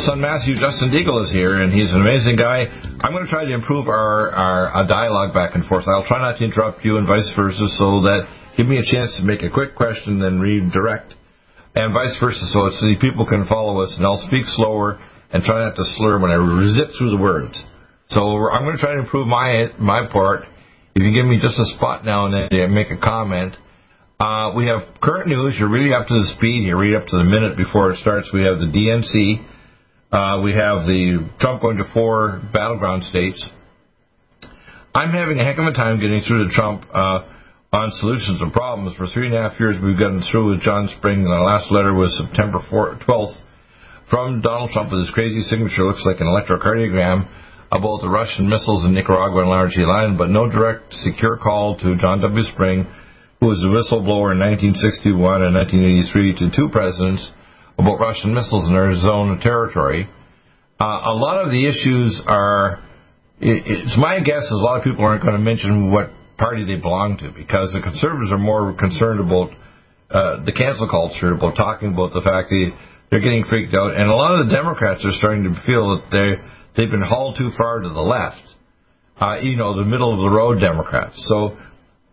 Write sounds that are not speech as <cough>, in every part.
Son Matthew, Justin Deagle, is here, and he's an amazing guy. I'm going to try to improve our, our, our dialogue back and forth. I'll try not to interrupt you and vice versa, so that give me a chance to make a quick question, and then redirect, and vice versa, so it's, the people can follow us. And I'll speak slower and try not to slur when I zip through the words. So I'm going to try to improve my my part. If you give me just a spot now and then to make a comment. Uh, we have current news. You're really up to the speed here, really up to the minute before it starts. We have the DNC. Uh, we have the Trump going to four battleground states. I'm having a heck of a time getting through to Trump uh, on solutions and problems. For three and a half years, we've gotten through with John Spring. The last letter was September 4, 12th from Donald Trump with his crazy signature. Looks like an electrocardiogram about the Russian missiles in Nicaragua and largely Island, but no direct, secure call to John W. Spring who was a whistleblower in 1961 and 1983 to two presidents about Russian missiles in their zone of territory. Uh, a lot of the issues are, it's my guess is a lot of people aren't going to mention what party they belong to because the conservatives are more concerned about uh, the cancel culture, about talking about the fact that they're getting freaked out, and a lot of the Democrats are starting to feel that they they've been hauled too far to the left. Uh, you know, the middle of the road Democrats. So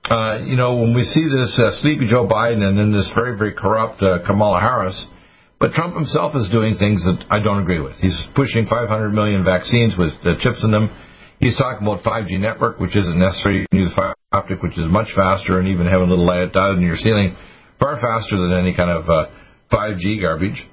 uh, you know, when we see this uh, sleepy Joe Biden and then this very, very corrupt uh, Kamala Harris, but Trump himself is doing things that I don't agree with. He's pushing 500 million vaccines with uh, chips in them. He's talking about 5G network, which isn't necessary. You can use fiber optic, which is much faster, and even having a little light dot in your ceiling, far faster than any kind of uh, 5G garbage.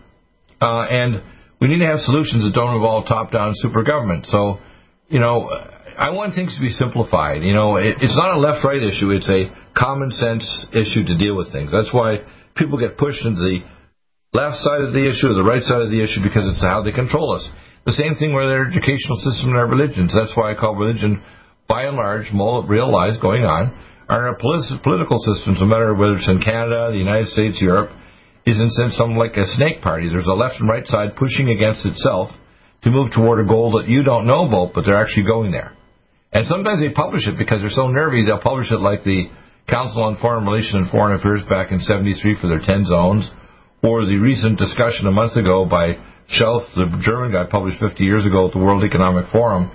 Uh, and we need to have solutions that don't involve top-down super government. So, you know, I want things to be simplified. You know, it, it's not a left-right issue; it's a common sense issue to deal with things. That's why people get pushed into the left side of the issue or the right side of the issue because it's how they control us. The same thing with our educational system and our religions. That's why I call religion, by and large, real lies going on. Our political systems, no matter whether it's in Canada, the United States, Europe, is in sense something like a snake party. There's a left and right side pushing against itself to move toward a goal that you don't know about, but they're actually going there. And sometimes they publish it because they're so nervy, they'll publish it like the Council on Foreign Relations and Foreign Affairs back in 73 for their 10 zones, or the recent discussion a month ago by Schauth, the German guy, published 50 years ago at the World Economic Forum.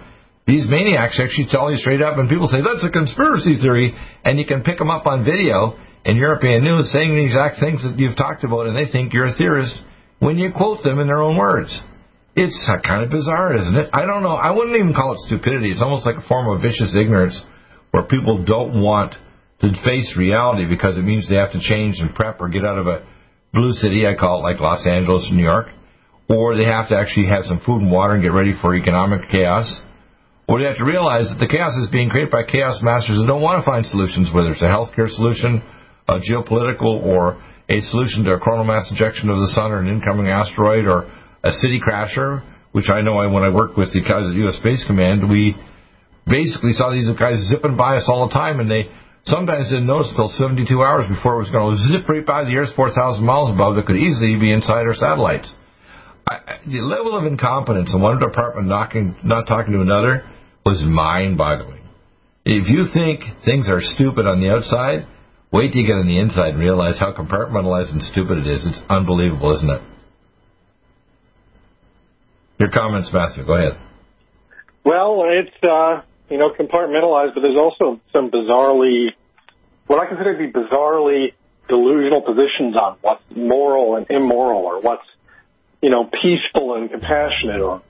These maniacs actually tell you straight up, and people say, that's a conspiracy theory, and you can pick them up on video in European news saying the exact things that you've talked about, and they think you're a theorist when you quote them in their own words. It's kind of bizarre, isn't it? I don't know. I wouldn't even call it stupidity. It's almost like a form of vicious ignorance where people don't want to face reality because it means they have to change and prep or get out of a blue city, I call it like Los Angeles, New York, or they have to actually have some food and water and get ready for economic chaos. Or they have to realize that the chaos is being created by chaos masters that don't want to find solutions, whether it's a healthcare solution, a geopolitical, or a solution to a coronal mass ejection of the sun or an incoming asteroid or a city crasher, which I know I, when I worked with the guys at U.S. Space Command, we basically saw these guys zipping by us all the time, and they sometimes didn't notice until 72 hours before it was going to zip right by the Earth 4,000 miles above that could easily be inside our satellites. I, the level of incompetence in one department knocking, not talking to another was mind-boggling. If you think things are stupid on the outside, wait till you get on the inside and realize how compartmentalized and stupid it is. It's unbelievable, isn't it? Your comments, Matthew. Go ahead. Well, it's uh, you know compartmentalized, but there's also some bizarrely, what I consider to be bizarrely delusional positions on what's moral and immoral, or what's you know peaceful and compassionate, or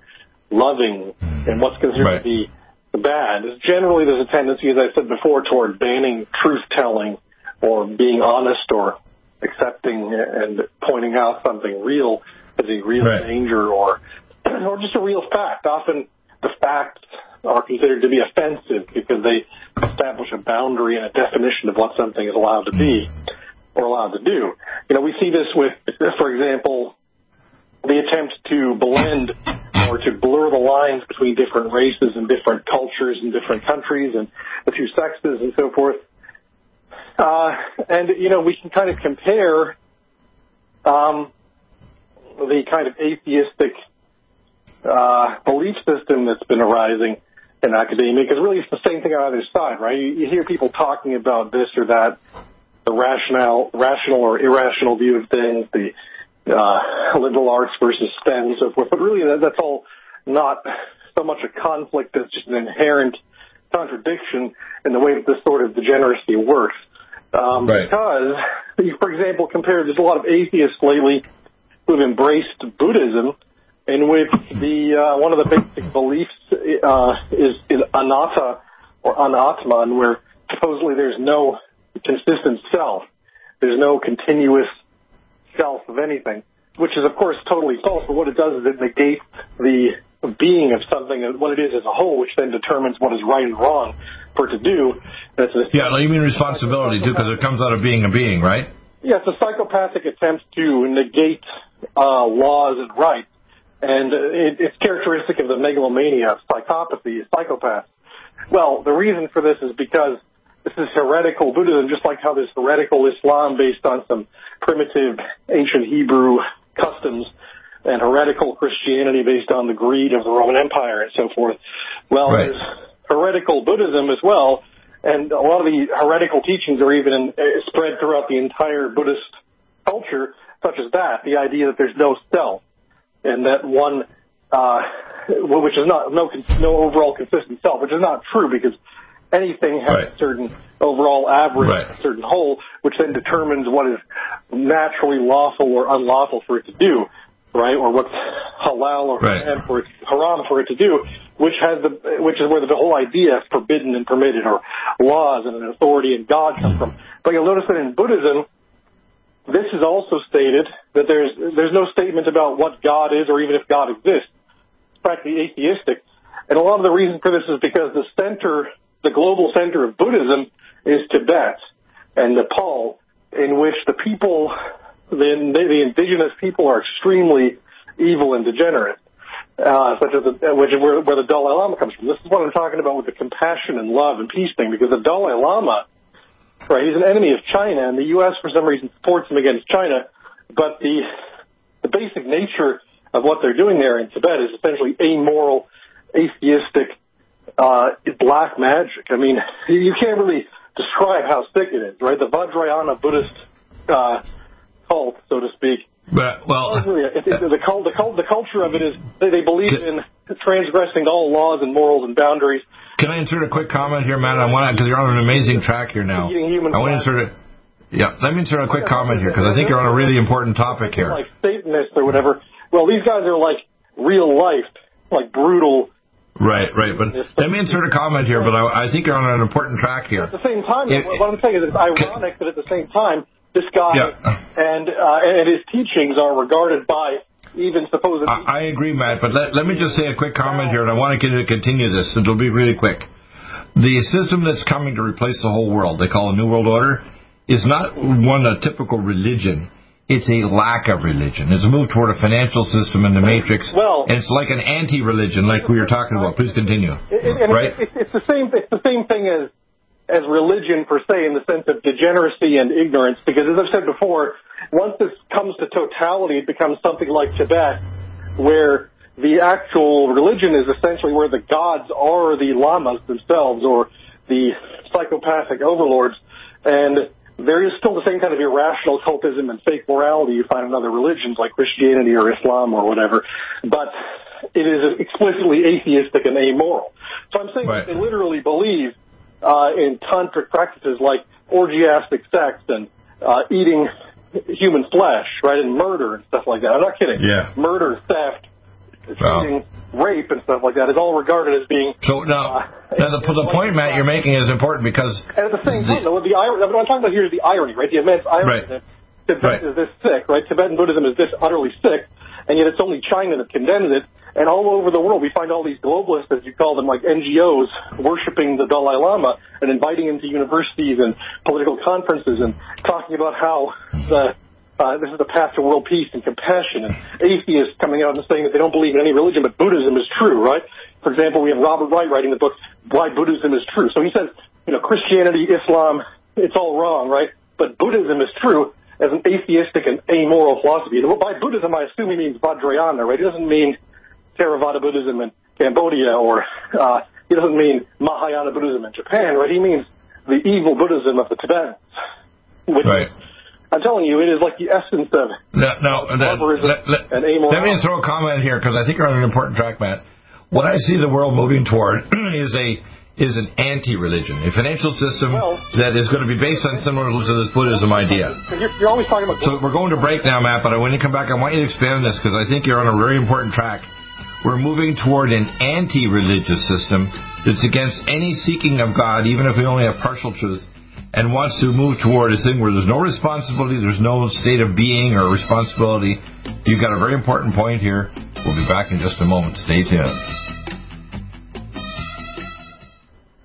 loving, mm. and what's considered right. to be the bad. Generally, there's a tendency, as I said before, toward banning truth telling or being honest or accepting and pointing out something real as a real right. danger or <clears throat> or just a real fact. Often the facts are considered to be offensive because they establish a boundary and a definition of what something is allowed to be. or allowed to do. You know, we see this with, for example, the attempt to blend or to blur the lines between different races and different cultures and different countries and the two sexes and so forth. Uh, and, you know, we can kind of compare um, the kind of atheistic uh, belief system that's been arising in academia, because really it's the same thing on either side, right? You, you hear people talking about this or that, the rational, rational or irrational view of things, the uh, liberal arts versus STEM and so forth. But really, that, that's all not so much a conflict as just an inherent contradiction in the way that this sort of degeneracy works. Um, right. Because, for example, compared, there's a lot of atheists lately who've embraced Buddhism, in which the uh, one of the basic beliefs uh, is, is anatta or anatman, where supposedly there's no consistent self, there's no continuous self of anything, which is of course totally false. But what it does is it negates the being of something, and what it is as a whole, which then determines what is right and wrong for it to do. That's a, yeah, you mean responsibility too, because it comes out of being a being, right? Yeah, it's a psychopathic attempt to negate uh, laws and rights, and it, it's characteristic of the megalomania psychopathy, psychopaths. Well, the reason for this is because this is heretical Buddhism, just like how there's heretical Islam based on some primitive ancient Hebrew customs and heretical Christianity based on the greed of the Roman Empire and so forth. Well, right. there's heretical Buddhism as well, and a lot of the heretical teachings are even in, uh, spread throughout the entire Buddhist culture, such as that, the idea that there's no self, and that one, uh, which is not, no, no overall consistent self, which is not true because anything has right. a certain overall average, right. a certain whole, which then determines what is naturally lawful or unlawful for it to do, right? Or what's halal or right. for it, haram for it to do, which has the, which is where the, whole idea of forbidden and permitted or laws and an authority and God comes from. But you'll notice that in Buddhism, this is also stated that there's there's no statement about what God is or even if God exists. It's practically atheistic. And a lot of the reason for this is because the center the global center of Buddhism is Tibet and Nepal, in which the people, the, the indigenous people, are extremely evil and degenerate. Uh, such as the, which is where, where the Dalai Lama comes from. This is what I'm talking about with the compassion and love and peace thing, because the Dalai Lama, right, he's an enemy of China, and the U.S. for some reason supports him against China, but the the basic nature of what they're doing there in Tibet is essentially amoral, atheistic, uh, black magic. I mean, you can't really describe how sick it is, right? The Vajrayana Buddhist uh, cult, so to speak. But, well, it, it, the, cult, the, cult, the culture of it is they, they believe in transgressing all laws and morals and boundaries. Can I insert a quick comment here, Matt? I want because you're on an amazing track here now. I want to insert it. Yeah, let me insert a quick comment here because I think you're on a really important topic here. Like Satanists or whatever. Well, these guys are like real life, like brutal Right, right. But let me insert a comment here, but I, I think you're on an important track here. At the same time, it, what I'm saying is it's ironic that at the same time, this guy yeah. and uh, and his teachings are regarded by even supposedly. I, I agree, Matt, but let, let me just say a quick comment here, and I want to continue this. It'll be really quick. The system that's coming to replace the whole world, they call a New World Order, is not one a typical religion it's a lack of religion. It's a move toward a financial system in the matrix, well, and it's like an anti-religion, like we were talking about. Please continue. It, it, right? It's, it's, the same. It's the same thing as as religion per se, in the sense of degeneracy and ignorance. Because as I've said before, once this comes to totality, it becomes something like Tibet, where the actual religion is essentially where the gods are the lamas themselves or the psychopathic overlords, and there is still the same kind of irrational cultism and fake morality you find in other religions like Christianity or Islam or whatever, but it is explicitly atheistic and amoral. So I'm saying right. they literally believe uh, in tantric practices like orgiastic sex and uh, eating human flesh, right, and murder and stuff like that. I'm not kidding. Yeah. Murder, theft, wow. rape, and stuff like that is all regarded as being. So now, uh, now the, the point, Matt, you're making is important because. And at the same time, though, the irony, what I'm talking about here is the irony, right? The immense irony Right. that Tibet Right. is this sick, right? Tibetan Buddhism is this utterly sick and yet it's only China that condemns it. And all over the world, we find all these globalists, as you call them, like NGOs, worshiping the Dalai Lama and inviting him to universities and political conferences and talking about how the uh, this is the path to world peace and compassion. And atheists coming out and saying that they don't believe in any religion, but Buddhism is true, right? For example, we have Robert Wright writing the book Why Buddhism is True. So he says, you know, Christianity, Islam, it's all wrong, right? But Buddhism is true as an atheistic and amoral philosophy. And by Buddhism, I assume he means Vajrayana, right? He doesn't mean Theravada Buddhism in Cambodia or uh, he doesn't mean Mahayana Buddhism in Japan, right? He means the evil Buddhism of the Tibetans. Which, right I'm telling you, it is like the essence of no, no, barbarism let, let, and Let me throw a comment here because I think you're on an important track, Matt. What I see the world moving toward <clears throat> is a is an anti-religion, a financial system well, that is going to be based on similar to this Buddhism idea. You're, you're always talking about. So we're going to break now, Matt. But when you come back, I want you to expand on this because I think you're on a very important track. We're moving toward an anti-religious system that's against any seeking of God, even if we only have partial truth and wants to move toward a thing where there's no responsibility, there's no state of being or responsibility. You've got a very important point here. We'll be back in just a moment. Stay tuned.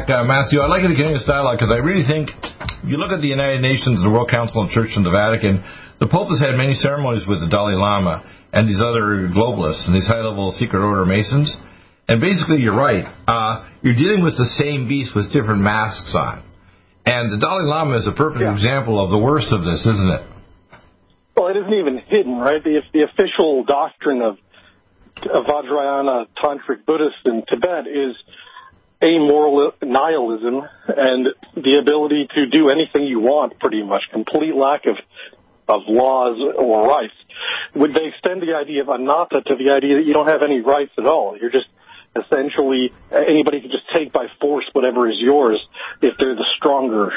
back, uh, Matthew. I'd like you to continue this dialogue because I really think if you look at the United Nations, the World Council of Church, and the Vatican, the Pope has had many ceremonies with the Dalai Lama and these other globalists and these high-level secret order Masons. And basically, you're right. Uh, you're dealing with the same beast with different masks on. And the Dalai Lama is a perfect Yeah. example of the worst of this, isn't it? Well, it isn't even hidden, right? The, the official doctrine of, of Vajrayana Tantric Buddhists in Tibet is amoral nihilism and the ability to do anything you want, pretty much. Complete lack of, of laws or rights. Would they extend the idea of anatta to the idea that you don't have any rights at all? You're just essentially anybody can just take by force whatever is yours if they're the stronger,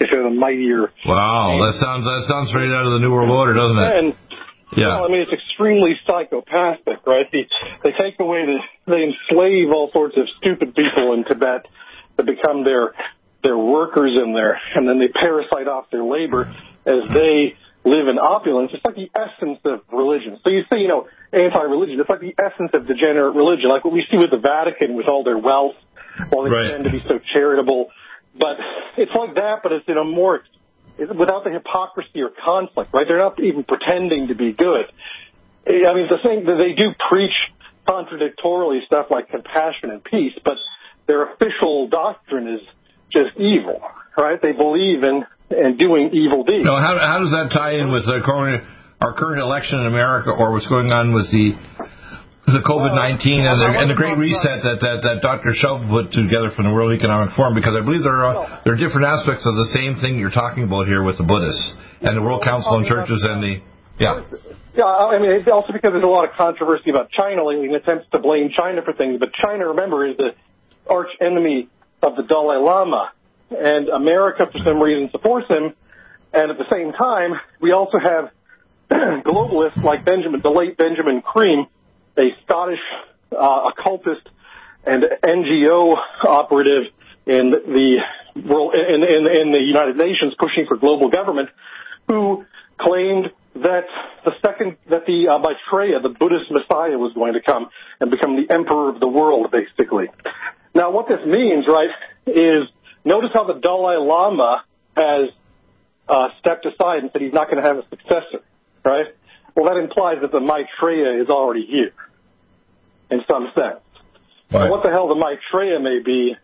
if they're the mightier. Wow, that sounds that sounds straight out of the New World Order, doesn't it? And Yeah. well, I mean, it's extremely psychopathic, right? They, they take away the, they enslave all sorts of stupid people in Tibet to become their, their workers in there, and then they parasite off their labor as they live in opulence. It's like the essence of religion. So you say, you know, anti-religion. It's like the essence of degenerate religion, like what we see with the Vatican with all their wealth, while they Right. pretend to be so charitable. But it's like that, but it's in a more without the hypocrisy or conflict, right? They're not even pretending to be good. I mean, the thing that they do preach contradictorily stuff like compassion and peace, but their official doctrine is just evil, right? They believe in in doing evil deeds. No, how, how does that tie in with the current, our current election in America, or what's going on with the the COVID nineteen oh, and the, and the Great Reset that, that, that Dr. Shelf put together from the World Economic Forum? Because I believe there are there are different aspects of the same thing you're talking about here with the Buddhists and the World Council on Churches and the yeah. Yeah, I mean, it's also because there's a lot of controversy about China lately and attempts to blame China for things. But China, remember, is the arch enemy of the Dalai Lama. And America, for some reason, supports him. And at the same time, we also have <clears throat> globalists like Benjamin, the late Benjamin Cream, a Scottish uh, occultist and NGO operative in the world, in, in, in the United Nations pushing for global government, who claimed that the second that the uh, Maitreya, the Buddhist Messiah, was going to come and become the emperor of the world, basically. Now, what this means, right, is notice how the Dalai Lama has uh, stepped aside and said he's not going to have a successor, right? Well, that implies that the Maitreya is already here, in some sense. Right. What the hell the Maitreya may be,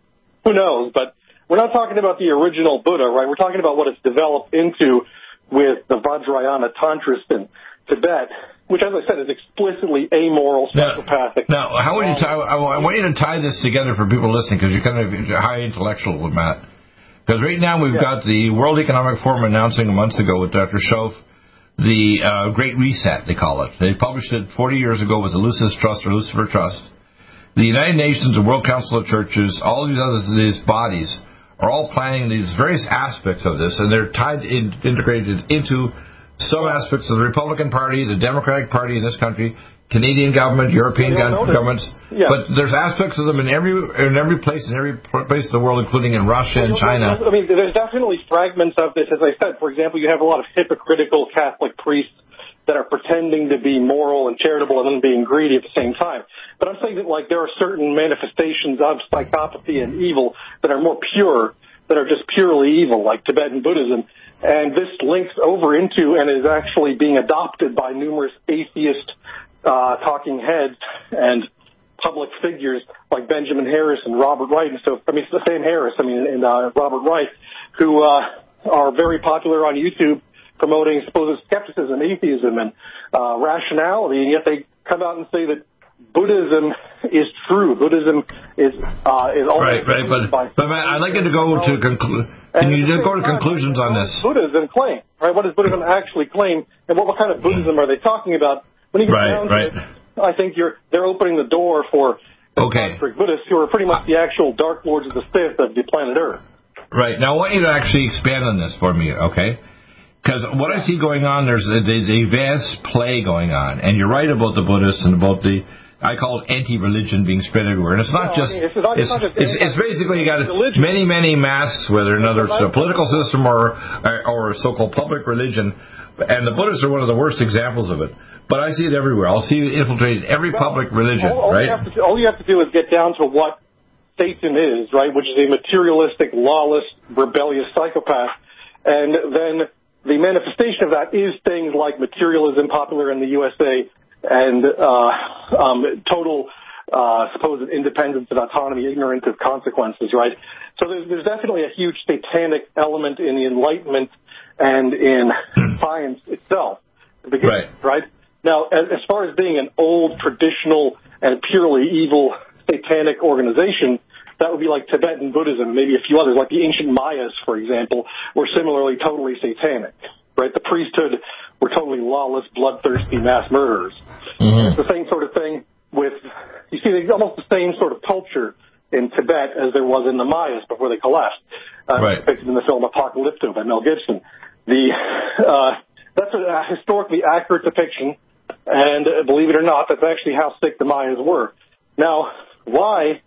who knows? But we're not talking about the original Buddha, right? We're talking about what it's developed into with the Vajrayana Tantras in Tibet, which, as I said, is explicitly amoral, Now, psychopathic. now, how would you um, tie? I I want you to tie this together for people listening because you're kind of high intellectual with Matt. Because right now we've Yeah. got the World Economic Forum announcing a month ago with Dr. Schoaf the uh, Great Reset, they call it. They published it 40 years ago with the Lucis Trust or Lucifer Trust. The United Nations, the World Council of Churches, all these other these bodies are all planning these various aspects of this, and they're tied in, integrated into some aspects of the Republican Party, the Democratic Party in this country, Canadian government, European Yeah, gov- notice- governments. yeah. But there's aspects of them in every in every place in every place in the world, including in Russia and China. I mean, there's definitely fragments of this. As I said, for example, you have a lot of hypocritical Catholic priests that are pretending to be moral and charitable and then being greedy at the same time. But I'm saying that like there are certain manifestations of psychopathy and evil that are more pure, that are just purely evil, like Tibetan Buddhism. And this links over into and is actually being adopted by numerous atheist uh, talking heads and public figures like Benjamin Harris and Robert Wright and so I mean it's the same Harris I mean and uh, Robert Wright who uh, are very popular on YouTube promoting supposed skepticism, atheism, and uh, rationality, and yet they come out and say that Buddhism is true. Buddhism is uh, is Right, right, but but Matt, I'd like you to go to conclu- Can you at the just go to conclusions on this? Buddhism claim, right? What does Buddhism actually claim, and what, what kind of Buddhism are they talking about? When you get Right, down to right. it, I think you're they're opening the door for the Okay. Buddhists who are pretty much the actual dark lords of the fifth of the planet Earth. Right. Now, I want you to actually expand on this for me, okay? Because what I see going on, there's a, there's a vast play going on. And you're right about the Buddhists and about the, I call it anti-religion being spread everywhere. And it's not No, I just, mean, it's not- it's not just it's, it's basically you got religion. many, many masks, whether another it's a political system or, uh, or a so-called public religion. And the Buddhists are one of the worst examples of it. But I see it everywhere. I'll see it infiltrated every public religion, all, all right? You have to, all you have to do is get down to what Satan is, right, which is a materialistic, lawless, rebellious psychopath, and then the manifestation of that is things like materialism, popular in the USA, and uh, um, total uh, supposed independence and autonomy, ignorant of consequences, right? So there's, there's definitely a huge satanic element in the Enlightenment and in science itself. Right. Right. Now, as, as far as being an old, traditional, and purely evil satanic organization, that would be like Tibetan Buddhism, maybe a few others, like the ancient Mayas, for example, were similarly totally satanic. Right? The priesthood were totally lawless, bloodthirsty mass murderers. Mm-hmm. It's the same sort of thing with, you see, almost the same sort of culture in Tibet as there was in the Mayas before they collapsed. Uh, right. Depicted in the film Apocalypto by Mel Gibson. The, uh, that's a historically accurate depiction, and uh, believe it or not, that's actually how sick the Mayas were. Now, why?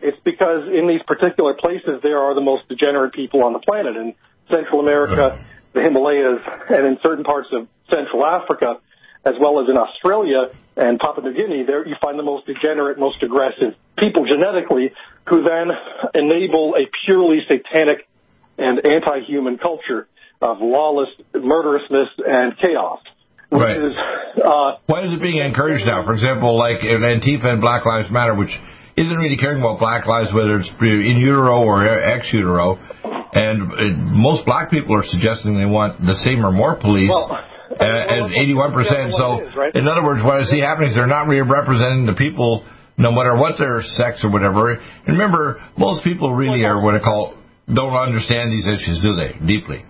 It's because in these particular places there are the most degenerate people on the planet. In Central America, the Himalayas, and in certain parts of Central Africa, as well as in Australia and Papua New Guinea, there you find the most degenerate, most aggressive people genetically who then enable a purely satanic and anti-human culture of lawless murderousness and chaos. Right. Is, uh, Why is it being encouraged now? For example, like in Antifa and Black Lives Matter, which isn't really caring about black lives, whether it's in utero or ex utero. And uh, most black people are suggesting they want the same or more police. Well, uh, at 81%. So, is, right? in other words, what I see happening is they're not really representing the people, no matter what their sex or whatever. And remember, most people really are what I call don't understand these issues, do they? Deeply.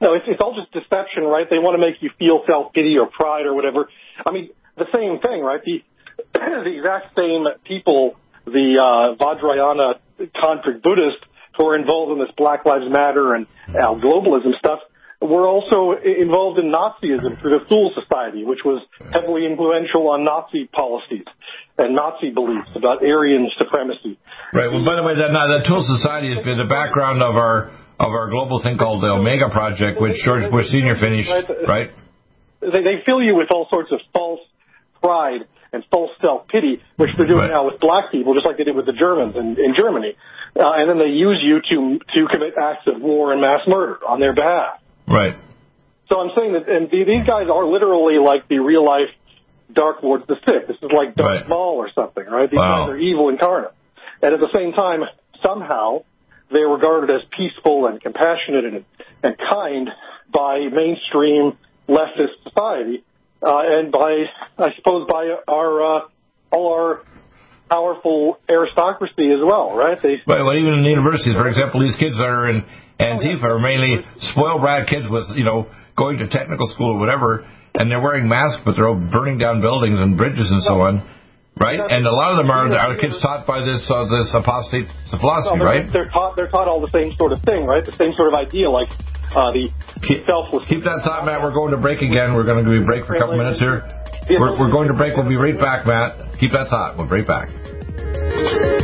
No, it's, it's all just deception, right? They want to make you feel self pity or pride or whatever. I mean, the same thing, right? The <clears throat> the exact same people, the uh, Vajrayana tantric Buddhists who are involved in this Black Lives Matter and uh, globalism stuff, were also involved in Nazism through the Thule Society, which was heavily influential on Nazi policies and Nazi beliefs about Aryan supremacy. Right. Well, by the way, that now, that Thule Society has been the background of our of our global thing called the Omega Project, which George Bush Senior finished. Right. they, they fill you with all sorts of false pride and false self pity, which they're doing Right. now with black people, just like they did with the Germans in, in Germany. Uh, and then they use you to to commit acts of war and mass murder on their behalf. Right. So I'm saying that, and the- these guys are literally like the real life Dark Lords the Sith. This is like Darth Right. Maul or something, right? These Wow. guys are evil incarnate. And at the same time, somehow, they're regarded as peaceful and compassionate and, and kind by mainstream leftist society, and by, I suppose, by our, uh, all our powerful aristocracy as well, right? They, Right. Well, even in the universities, for example, these kids that are in Antifa are mainly spoiled brat kids with, you know, going to technical school or whatever, and they're wearing masks, but they're all burning down buildings and bridges and so on. Right. And a lot of them are are kids taught by this uh, this apostate philosophy, Well, they're, right? they're taught they're taught all the same sort of thing, right? The same sort of idea, like uh, the Keep-. Keep that thought, Matt. We're going to break again. We're going to be break for a couple minutes here. We're, we're going to break. We'll be right back, Matt. Keep that thought. We'll be right back.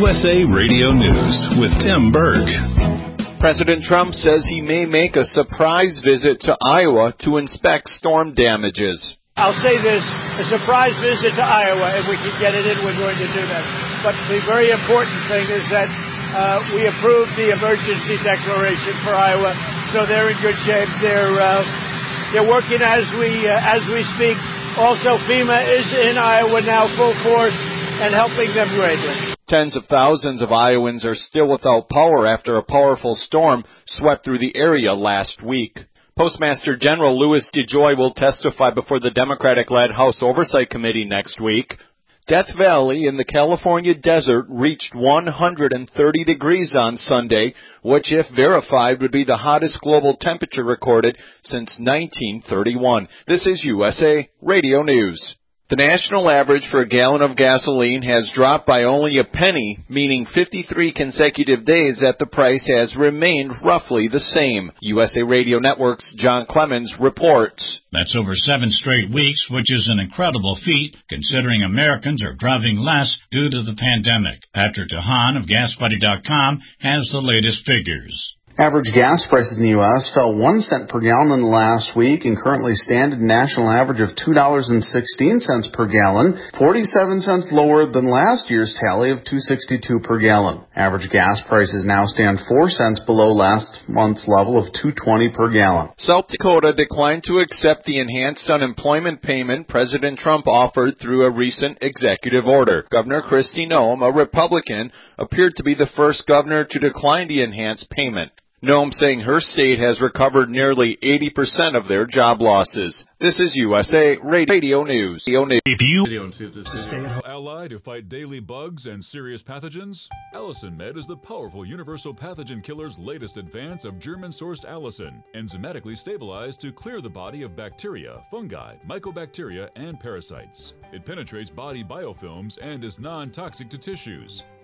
USA Radio News with Tim Berg. President Trump says he may make a surprise visit to Iowa to inspect storm damages. I'll say this, a surprise visit to Iowa, if we can get it in, we're going to do that. But the very important thing is that uh, we approved the emergency declaration for Iowa, so they're in good shape. They're uh, they're working as we uh, as we speak. Also, FEMA is in Iowa now, full force. and helping them greatly. Tens of thousands of Iowans are still without power after a powerful storm swept through the area last week. Postmaster General Louis DeJoy will testify before the Democratic led House Oversight Committee next week. Death Valley in the California desert reached 130 degrees on Sunday, which, if verified, would be the hottest global temperature recorded since 1931. This is USA Radio News. The national average for a gallon of gasoline has dropped by only a penny, meaning 53 consecutive days that the price has remained roughly the same. USA Radio Network's John Clemens reports. That's over seven straight weeks, which is an incredible feat considering Americans are driving less due to the pandemic. Patrick DeHaan of GasBuddy.com has the latest figures. Average gas prices in the U.S. fell one cent per gallon in the last week and currently stand at a national average of $2.16 per gallon, 47 cents lower than last year's tally of 2.62 per gallon. Average gas prices now stand 4 cents below last month's level of 2.20 per gallon. South Dakota declined to accept the enhanced unemployment payment President Trump offered through a recent executive order. Governor Kristi Noem, a Republican, appeared to be the first governor to decline the enhanced payment. Noem saying her state has recovered nearly 80% of their job losses. This is USA Radio News. If you ally to fight daily bugs and serious pathogens, Allicin Med is the powerful universal pathogen killer's latest advance of German-sourced allicin, enzymatically stabilized to clear the body of bacteria, fungi, mycobacteria, and parasites. It penetrates body biofilms and is non-toxic to tissues.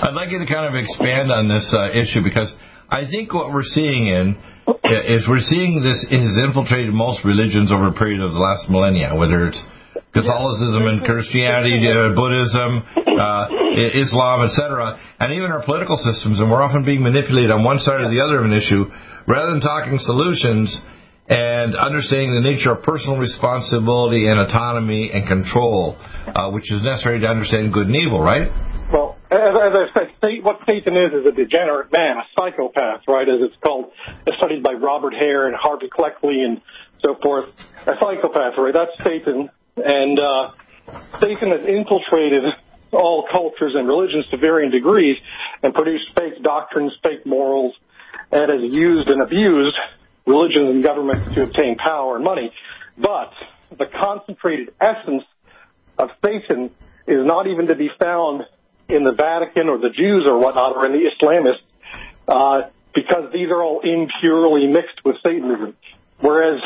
I'd like you to kind of expand on this uh, issue because I think what we're seeing in is we're seeing this has infiltrated most religions over a period of the last millennia, whether it's Catholicism and Christianity, uh, Buddhism, uh, Islam, etc., and even our political systems, and we're often being manipulated on one side or the other of an issue, rather than talking solutions and understanding the nature of personal responsibility and autonomy and control, uh, which is necessary to understand good and evil, right? Well, as, I said, what Satan is is a degenerate man, a psychopath, right? As it's called, as studied by Robert Hare and Harvey Cleckley and so forth. A psychopath, right? That's Satan, and uh, Satan has infiltrated all cultures and religions to varying degrees and produced fake doctrines, fake morals, and has used and abused religions and governments to obtain power and money. But the concentrated essence of Satan is not even to be found in the Vatican or the Jews or whatnot or in the Islamists, uh, because these are all impurely mixed with Satanism. Whereas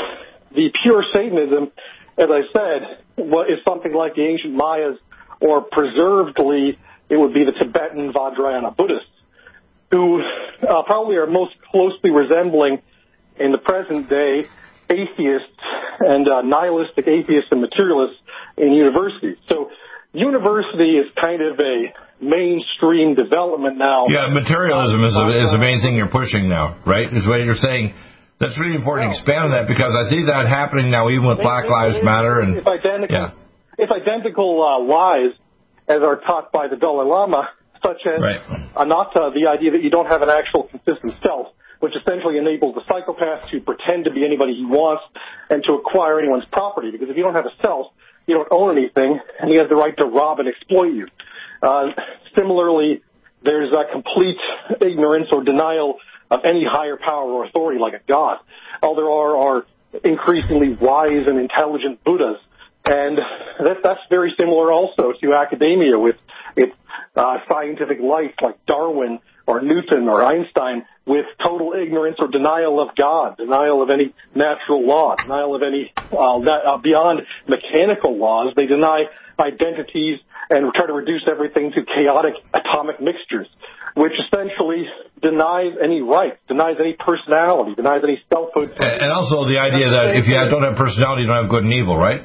the pure Satanism, as I said, is something like the ancient Mayas, or preservedly, it would be the Tibetan Vajrayana Buddhists, who uh, probably are most closely resembling in the present day atheists and uh, nihilistic atheists and materialists in universities. So university is kind of a mainstream development now. Yeah, materialism is a, is the main thing you're pushing now, right? Is what you're saying. That's really important to expand on that because I see that happening now even with Black Lives Matter and if identical, yeah. if identical uh, lies as are taught by the Dalai Lama, such as right. anatta, the idea that you don't have an actual consistent self, which essentially enables the psychopath to pretend to be anybody he wants and to acquire anyone's property. Because if you don't have a self, you don't own anything, and he has the right to rob and exploit you. Uh, similarly, there's a complete ignorance or denial of any higher power or authority like a god. All there are are increasingly wise and intelligent Buddhas. And that, that's very similar also to academia with its uh, scientific life like Darwin or Newton or Einstein with total ignorance or denial of God, denial of any natural law, denial of any uh, that, uh, beyond mechanical laws. They deny identities and try to reduce everything to chaotic atomic mixtures, which essentially denies any rights, denies any personality, denies any selfhood. And also the idea that if you don't have personality, you don't have good and evil, right?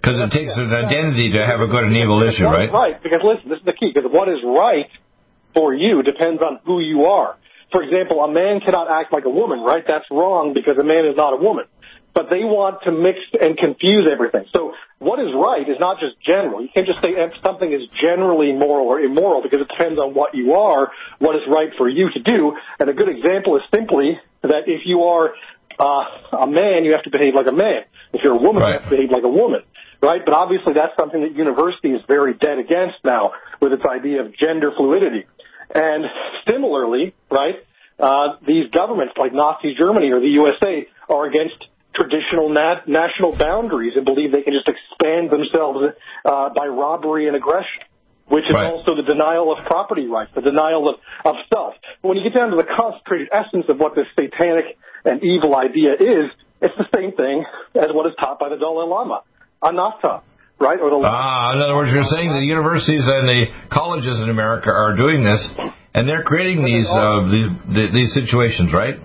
Because it takes an identity to have a good and evil issue, right? Right, because listen, this is the key, because what is right for you depends on who you are. For example, a man cannot act like a woman, right? That's wrong because a man is not a woman. But they want to mix and confuse everything. So what is right is not just general. You can't just say something is generally moral or immoral because it depends on what you are, what is right for you to do. And a good example is simply that if you are uh, a man, you have to behave like a man. If you're a woman, right. you have to behave like a woman right? But obviously that's something that university is very dead against now with its idea of gender fluidity. And similarly, right, uh, these governments like Nazi Germany or the USA are against traditional nat- national boundaries and believe they can just expand themselves uh, by robbery and aggression, which is right. also the denial of property rights, the denial of, of self. But when you get down to the concentrated essence of what this satanic and evil idea is, it's the same thing as what is taught by the Dalai Lama, anatta right? Or the ah, in other words, you're saying the universities and the colleges in America are doing this, and they're creating these uh, these these situations, right?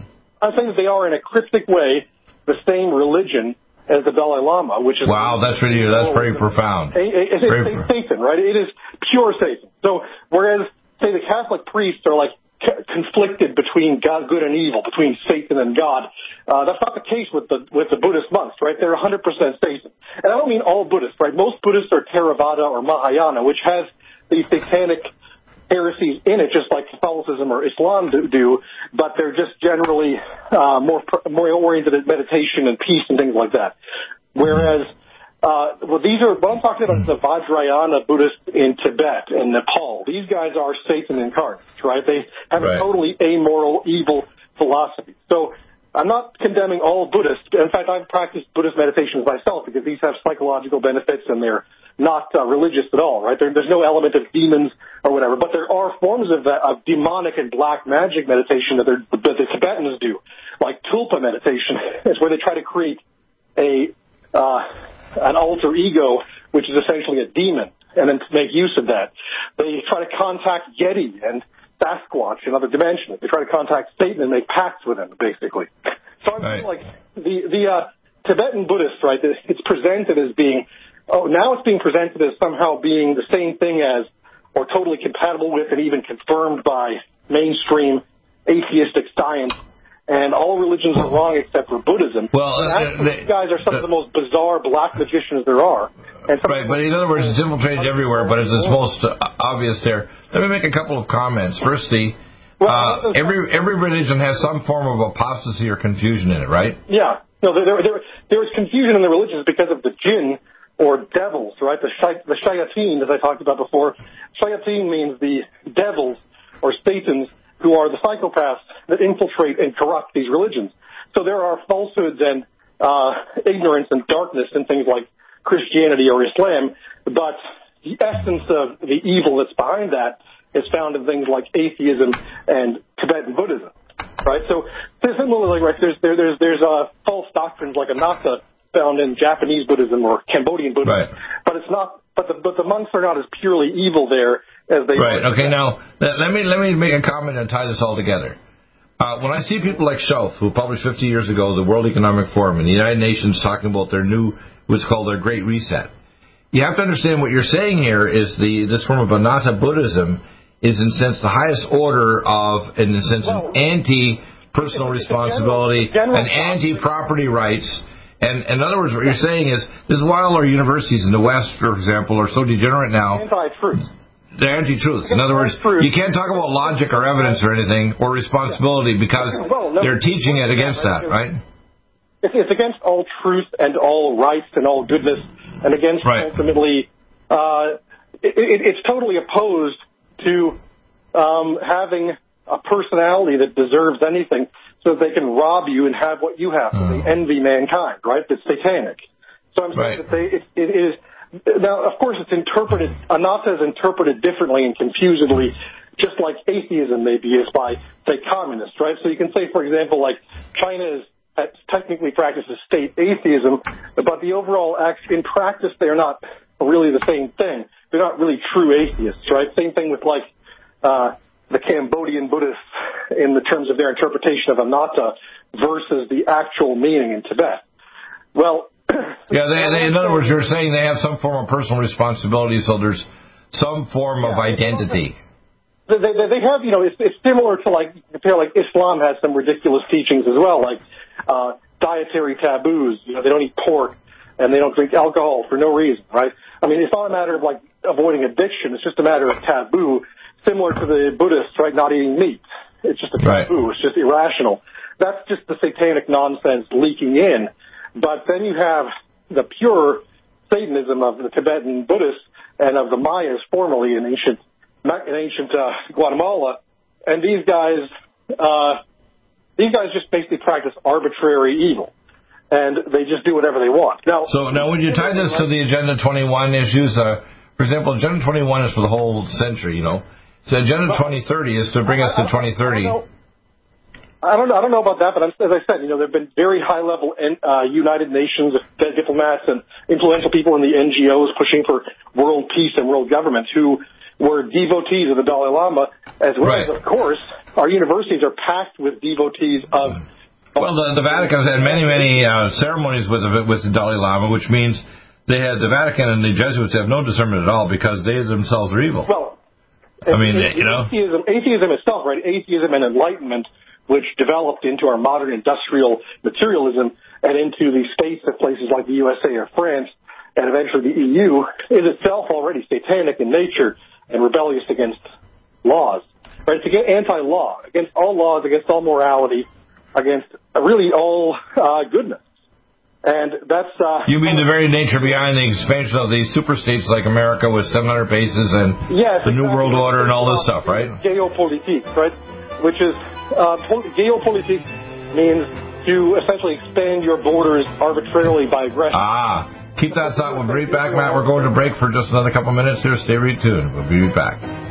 I think that they are in a cryptic way the same religion as the Dalai Lama, which is wow, that's really that's very profound. It's, very it's Satan, right? It is pure Satan. So whereas say the Catholic priests are like conflicted between God, good and evil, between Satan and God. Uh, that's not the case with the with the Buddhist monks, right? They're 100% Satan, and I don't mean all Buddhists, right? Most Buddhists are Theravada or Mahayana, which has these satanic heresies in it, just like Catholicism or Islam do, do but they're just generally uh, more more oriented at meditation and peace and things like that. Whereas uh, well, these are, what I'm talking about is the Vajrayana Buddhists in Tibet and Nepal. These guys are Satan incarnate, right? They have right. a totally amoral, evil philosophy. So I'm not condemning all Buddhists. In fact, I've practiced Buddhist meditations myself because these have psychological benefits and they're not uh, religious at all, right? There, there's no element of demons or whatever, but there are forms of, that, of demonic and black magic meditation that, that the Tibetans do, like tulpa meditation. <laughs> It's where they try to create a uh, an alter ego, which is essentially a demon, and then to make use of that. They try to contact Yeti and Sasquatch in other dimensions. They try to contact Satan and make pacts with him, basically. So I'm right. like the the uh, Tibetan Buddhist, right? It's presented as being oh now it's being presented as somehow being the same thing as or totally compatible with and even confirmed by mainstream atheistic science and all religions are wrong except for Buddhism. Well, uh, these guys are some of the most bizarre black magicians there are. right, but in other words, it's infiltrated everywhere, but it's, it's most uh, obvious there. Let me make a couple of comments. Firstly, uh, every every religion has some form of apostasy or confusion in it, right? Yeah. No, there, there, there is confusion in the religions because of the jinn or devils, right? The, shay, the shayateen, as I talked about before. Shayateen means the devils or Satans who are the psychopaths that infiltrate and corrupt these religions. So there are falsehoods and uh, ignorance and darkness in things like Christianity or Islam, but the essence of the evil that's behind that is found in things like atheism and Tibetan Buddhism, right? So similarly, right, there's there, there's there's uh, false doctrines like anatta found in Japanese Buddhism or Cambodian Buddhism, right. but it's not. But the but the monks are not as purely evil there as they right. Okay, now let me let me make a comment and tie this all together. Uh, when I see people like Schultz, who published 50 years ago the World Economic Forum and the United Nations talking about their new, what's called their Great Reset, you have to understand what you're saying here is the this form of Anatta Buddhism is in a sense the highest order of, in a sense, well, an anti-personal responsibility, general, general an anti-property rights. And in other words, what you're saying is this is why all our universities in the West, for example, are so degenerate now. Anti-truth. They're anti-truth. In other words, you can't talk about logic or evidence or anything or responsibility because they're teaching it against that, right? It's against all truth and all rights and all goodness and against right. ultimately, uh, it, it, it's totally opposed to um, having a personality that deserves anything so that they can rob you and have what you have. So they hmm. envy mankind, right? That's satanic. So I'm saying right. that they, it, it is now, of course, it's interpreted, anatta is interpreted differently and confusedly just like atheism may be is by, say, communists, right? So you can say, for example, like China is technically practices state atheism, but the overall act in practice they are not really the same thing. They're not really true atheists, right? Same thing with like uh, the Cambodian Buddhists in the terms of their interpretation of anatta versus the actual meaning in Tibet. Well, <clears throat> yeah, they, they, in other words, you're saying they have some form of personal responsibility, so there's some form of identity. They, they, they have, you know, it's, it's similar to like compare like Islam has some ridiculous teachings as well, like uh, dietary taboos. You know, they don't eat pork and they don't drink alcohol for no reason, right? I mean, it's not a matter of like avoiding addiction. It's just a matter of taboo, similar to the Buddhists, right? Not eating meat. It's just a taboo. Right. It's just irrational. That's just the satanic nonsense leaking in. But then you have the pure Satanism of the Tibetan Buddhists and of the Mayas formerly in ancient in ancient uh, Guatemala, and these guys uh, these guys just basically practice arbitrary evil, and they just do whatever they want. Now, so now when you tie this to the Agenda 21 issues, uh, for example, Agenda 21 is for the whole century, you know. So Agenda 2030 is to bring us to 2030. I don't know. I don't know about that, but as I said, you know, there have been very high-level uh, United Nations diplomats and influential people in the NGOs pushing for world peace and world government who were devotees of the Dalai Lama, as well right. as, of course, our universities are packed with devotees of. Well, the, the Vatican has had many, many uh, ceremonies with the, with the Dalai Lama, which means they had the Vatican and the Jesuits have no discernment at all because they themselves are evil. Well, I mean, you know, atheism, atheism itself, right? Atheism and enlightenment which developed into our modern industrial materialism and into the states of places like the USA or France and eventually the EU is itself already satanic in nature and rebellious against laws. Right? It's anti-law, against all laws, against all morality, against really all uh, goodness. And that's. Uh, you mean the very nature behind the expansion of these super states like America with 700 bases and yes, the New World Order and all this stuff, right? Geopolitics, right? Which is uh, geopolitics means to essentially expand your borders arbitrarily by aggression. Ah, keep that thought. We'll be right back, Matt. We're going to break for just another couple minutes here. Stay right tuned. We'll be right back.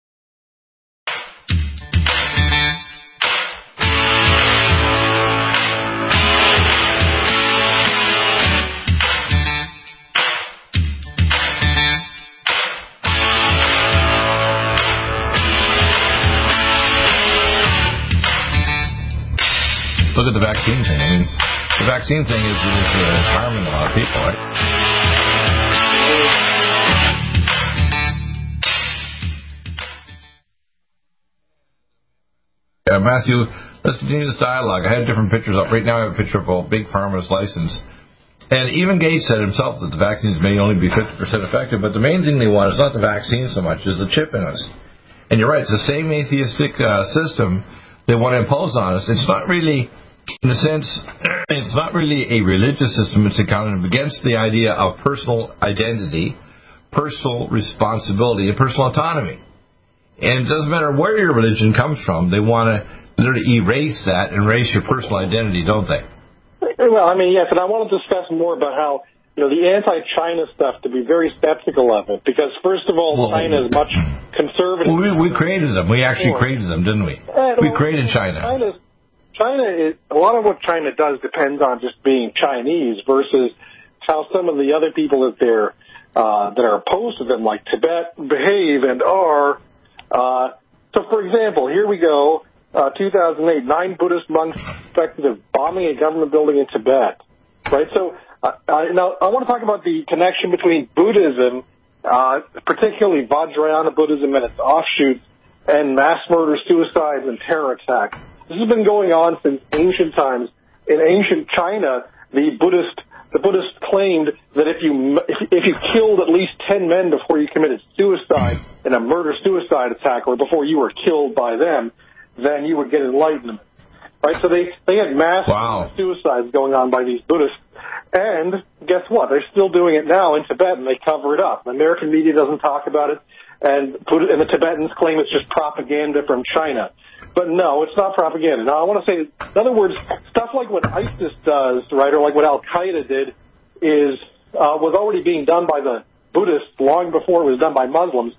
Vaccine thing. I mean, the vaccine thing is is, uh, harming a lot of people, right? Yeah, Matthew, let's continue this dialogue. I had different pictures up. Right now, I have a picture of a big pharma's license. And even Gates said himself that the vaccines may only be 50% effective, but the main thing they want is not the vaccine so much as the chip in us. And you're right, it's the same atheistic uh, system they want to impose on us. It's not really, in a sense, it's not really a religious system. It's a kind of against the idea of personal identity, personal responsibility, and personal autonomy. And it doesn't matter where your religion comes from. They want to literally erase that and erase your personal identity, don't they? Well, I mean, yes, and I want to discuss more about how you know, the anti-China stuff to be very skeptical of it because, first of all, well, China is much hmm. conservative. Well, we, we created them. We actually created them, didn't we? We created China. China's, China is a lot of what China does depends on just being Chinese versus how some of the other people that they're uh, that are opposed to them, like Tibet, behave and are. Uh, so, for example, here we go. Uh, 2008, nine Buddhist monks suspected of bombing a government building in Tibet. Right. So uh, now, I want to talk about the connection between Buddhism, uh, particularly Vajrayana Buddhism and its offshoots, and mass murder, suicides, and terror attacks. This has been going on since ancient times. In ancient China, the Buddhist the Buddhists claimed that if you if you killed at least ten men before you committed suicide in a murder suicide attack, or before you were killed by them, then you would get enlightenment. Right? So they they had mass wow. suicides going on by these Buddhists and guess what? They're still doing it now in Tibet, and they cover it up. The American media doesn't talk about it, and and the Tibetans claim it's just propaganda from China. But no, it's not propaganda. Now, I want to say, in other words, stuff like what ISIS does, right, or like what Al Qaeda did, is uh, was already being done by the Buddhists long before it was done by Muslims.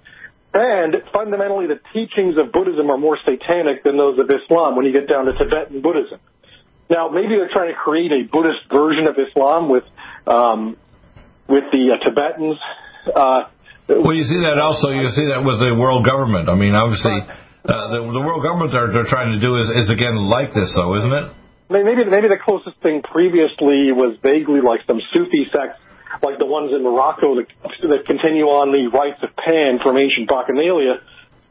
And fundamentally, the teachings of Buddhism are more satanic than those of Islam when you get down to Tibetan Buddhism. Now, maybe they're trying to create a Buddhist version of Islam with um, with the uh, Tibetans. Uh, well, you see that also. You see that with the world government. I mean, obviously, uh, the, the world government they're, they're trying to do is, is again like this, though, isn't it? Maybe maybe the closest thing previously was vaguely like some Sufi sects, like the ones in Morocco that, that continue on the rites of Pan from ancient Bacchanalia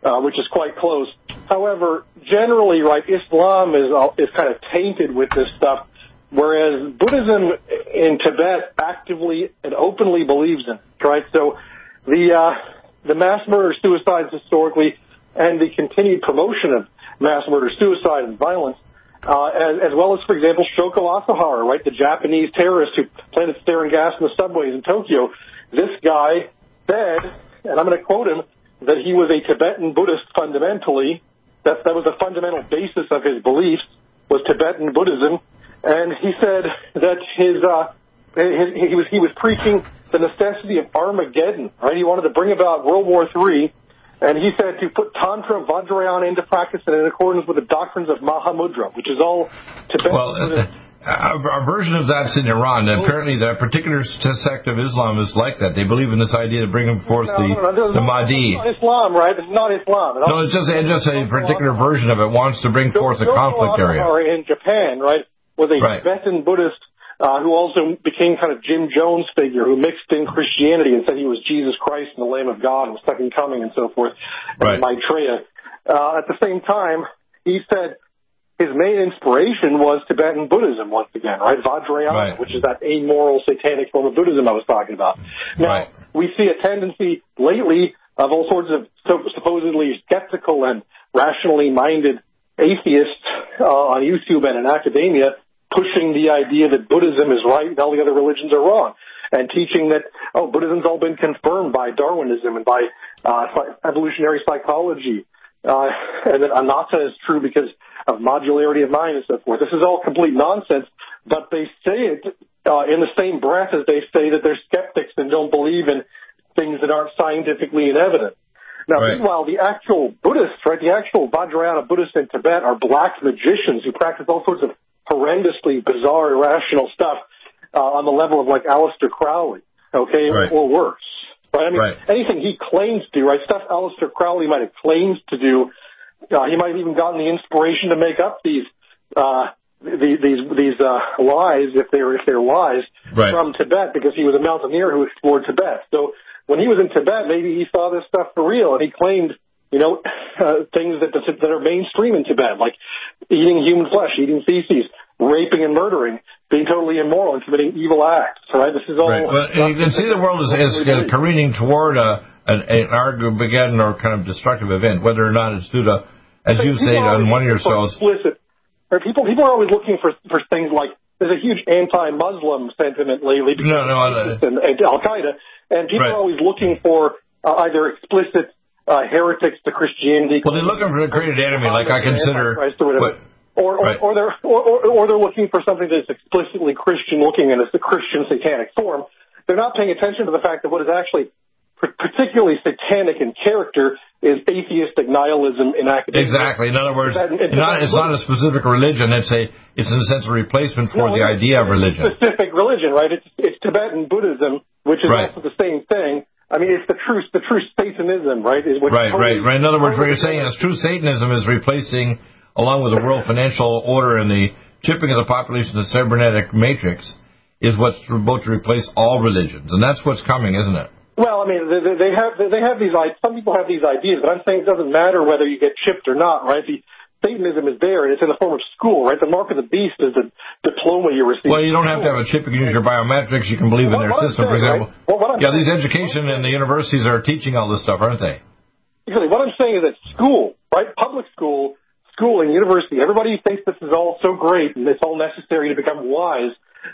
uh, which is quite close. However, generally, right, Islam is is kind of tainted with this stuff, whereas Buddhism in Tibet actively and openly believes in it, right? So the uh, the mass murder suicides historically and the continued promotion of mass murder suicide and violence uh, as, as well as, for example, Shoko Asahara, right, the Japanese terrorist who planted sarin gas in the subways in Tokyo. This guy said, and I'm going to quote him, that he was a Tibetan Buddhist fundamentally. That that was the fundamental basis of his beliefs was Tibetan Buddhism, and he said that his, uh, his he was he was preaching the necessity of Armageddon. Right, he wanted to bring about World War III and he said to put Tantra Vajrayana into practice and in accordance with the doctrines of Mahamudra, which is all Tibetan. Well, uh, a, a, version of that's in Iran. Apparently, that particular sect of Islam is like that. They believe in this idea of bringing forth no, the, no, no, the Mahdi. It's not Islam, right? It's not Islam. no, it's just, it's just a particular version of it wants to bring forth a conflict area. In Japan, right, was a right. Tibetan Buddhist uh, who also became kind of Jim Jones figure, who mixed in Christianity and said he was Jesus Christ and the Lamb of God and the second coming and so forth, right. and Maitreya. Uh, at the same time, he said his main inspiration was Tibetan Buddhism once again, right? Vajrayana, right. which is that amoral satanic form of Buddhism I was talking about. Now, right. we see a tendency lately of all sorts of supposedly skeptical and rationally minded atheists uh, on YouTube and in academia pushing the idea that Buddhism is right and all the other religions are wrong, and teaching that oh Buddhism's all been confirmed by Darwinism and by uh, evolutionary psychology, uh, and that anatta is true because of modularity of mind and so forth. This is all complete nonsense, but they say it uh, in the same breath as they say that they're skeptics and don't believe in things that aren't scientifically in evidence. Now, right. meanwhile, the actual Buddhists, right, the actual Vajrayana Buddhists in Tibet are black magicians who practice all sorts of horrendously bizarre, irrational stuff uh, on the level of like Aleister Crowley, okay, right. or worse. Right? I mean, right. anything he claims to do, right? Stuff Aleister Crowley might have claimed to do. Uh, he might have even gotten the inspiration to make up these uh, these these, these uh, lies, if they're if they're lies, right. from Tibet, because he was a mountaineer who explored Tibet. So when he was in Tibet, maybe he saw this stuff for real, and he claimed you know, <laughs> uh, things that that are mainstream in Tibet, like eating human flesh, eating feces, raping and murdering, being totally immoral and committing evil acts. Right? This is all. Right. Well, you can see the world is, is careening toward a, an, an Armageddon or kind of destructive event, whether or not it's due to, as you say on one of your shows. Explicit. Right? People people are always looking for for things like there's a huge anti-Muslim sentiment lately because no, no, and, and Al Qaeda, and people right. are always looking for uh, either explicit uh, heretics to Christianity. Well, they're looking for a created enemy, like I consider. Or, or, or, right. or, they're or, or, or they're looking for something that's explicitly Christian looking and it's the Christian satanic form. They're not paying attention to the fact that what is actually particularly satanic in character is atheistic nihilism in academia. Exactly. In other words, That- it's not, it's not a specific religion. It's a it's in a sense a replacement for No, the idea of it's religion. Specific religion, right? It's it's Tibetan Buddhism, which is Right. also the same thing. I mean, it's the true the true Satanism, right? What Right, right, totally- right. In other words, what you're saying is true Satanism is replacing, along with the world financial order and the chipping of the population the cybernetic matrix, is what's about to replace all religions, and that's what's coming, isn't it? Well, I mean, they, they- have they have these. Some people have these ideas, but I'm saying it doesn't matter whether you get chipped or not, right? The Satanism is there, and it's in the form of school, right? The mark of the beast is the diploma you receive. Well, you don't have to have a chip. You can use your biometrics. You can believe in their system, for example. right? Well, what I'm Yeah, these education and the universities are teaching all this stuff, aren't they? Exactly. What I'm saying is that school, right? Public school, schooling, university, everybody thinks this is all so great and it's all necessary to become wise.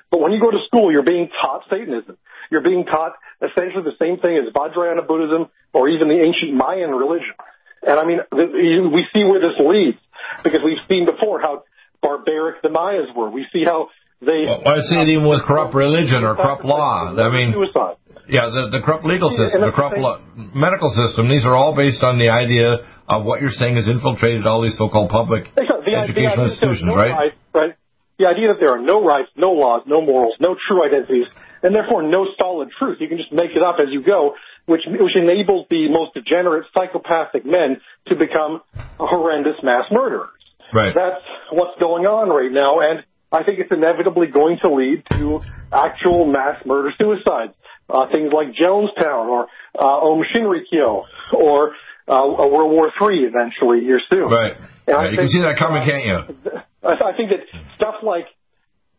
But when you go to school, you're being taught Satanism. You're being taught essentially the same thing as Vajrayana Buddhism or even the ancient Mayan religion. And I mean, we see where this leads because we've seen before how barbaric the Mayas were. We see how they. Well, I see it even with corrupt religion or corrupt law. I mean, suicide. Yeah, the, the corrupt legal system, the corrupt the law, medical system, these are all based on the idea of what you're saying has infiltrated all these so-called public The, the educational are institutions, no right? Rights, right? The idea that there are no rights, no laws, no morals, no true identities, and therefore no solid truth. You can just make it up as you go, which which enables the most degenerate psychopathic men to become horrendous mass murderers. Right. That's what's going on right now, and I think it's inevitably going to lead to actual mass murder suicides. Uh, things like Jonestown or uh, Aum Shinrikyo or uh, a World War III eventually here soon. Right. And right. You can think- see that coming, can't you? I I think that stuff like,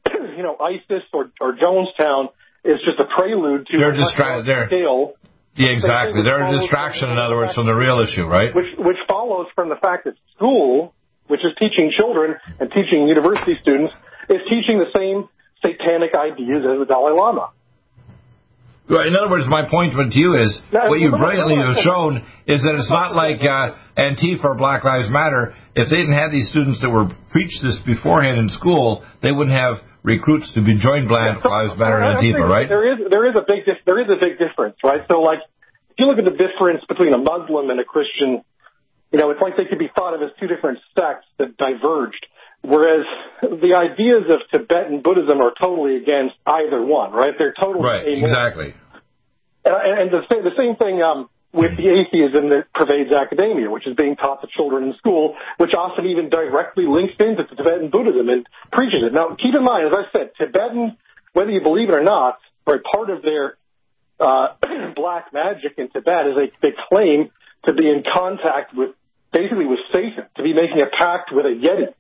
<clears throat> you know, ISIS or, or Jonestown is just a prelude to They're a much distracted. They're- scale, Yeah, exactly. They're a distraction, in other words, from the real issue, right? which which follows from the fact that school, which is teaching children and teaching university students, is teaching the same satanic ideas as the Dalai Lama. In other words, my point to you is what you brilliantly have shown is that it's not like uh, Antifa or Black Lives Matter. If they didn't have these students that were preached this beforehand in school, they wouldn't have recruits to be joined Black <laughs> Lives Matter and Antifa, right? There is there is a big there is a big difference, right? So, like, if you look at the difference between a Muslim and a Christian, you know, it's like they could be thought of as two different sects that diverged. Whereas the ideas of Tibetan Buddhism are totally against either one, right? They're totally right, amoral. exactly. And, and the, same, the same thing um, with the atheism that pervades academia, which is being taught to children in school, which often even directly links into Tibetan Buddhism and preaches it. Now, keep in mind, as I said, Tibetan, whether you believe it or not, right, part of their uh, <clears throat> black magic in Tibet is they, they claim to be in contact with basically with Satan, to be making a pact with a Yeti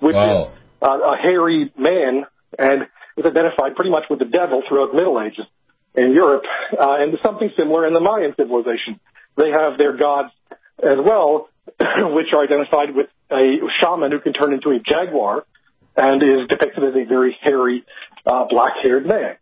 which wow. is uh, a hairy man and is identified pretty much with the devil throughout the Middle Ages in Europe, uh, and something similar in the Mayan civilization. They have their gods as well, <clears throat> which are identified with a shaman who can turn into a jaguar and is depicted as a very hairy, uh, black-haired man.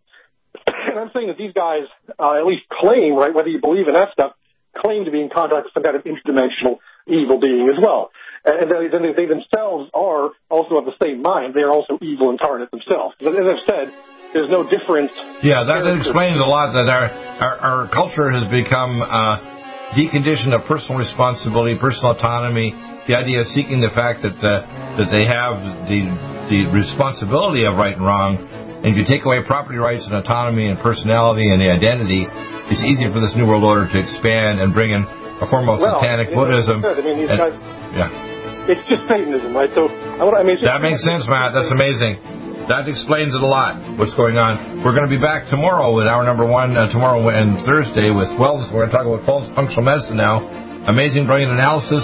<clears throat> And I'm saying that these guys uh, at least claim, right, whether you believe in that stuff, claim to be in contact with some kind of interdimensional evil being as well and they, then they themselves are also of the same mind. They are also evil incarnate themselves. As I've said, there's no difference. Yeah, that, that explains a lot. That our our, our culture has become uh, deconditioned of personal responsibility, personal autonomy. The idea of seeking the fact that uh, that they have the the responsibility of right and wrong. And if you take away property rights and autonomy and personality and the identity, it's easier for this new world order to expand and bring in a form of well, satanic know, Buddhism. I mean, these and, guys, yeah it's just Satanism, right? So I, I mean, that makes sense, Matt. That's amazing. That explains it a lot. What's going on? We're going to be back tomorrow with our number one uh, tomorrow and Thursday with wellness. We're going to talk about functional medicine now. Amazing, brilliant analysis.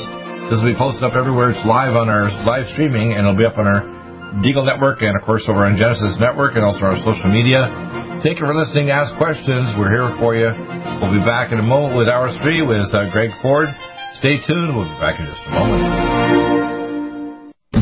This will be posted up everywhere. It's live on our live streaming, and it'll be up on our Deagle Network and, of course, over on Genesis Network and also our social media. Thank you for listening. Ask questions. We're here for you. We'll be back in a moment with Hour 3 with uh, Greg Ford. Stay tuned. We'll be back in just a moment.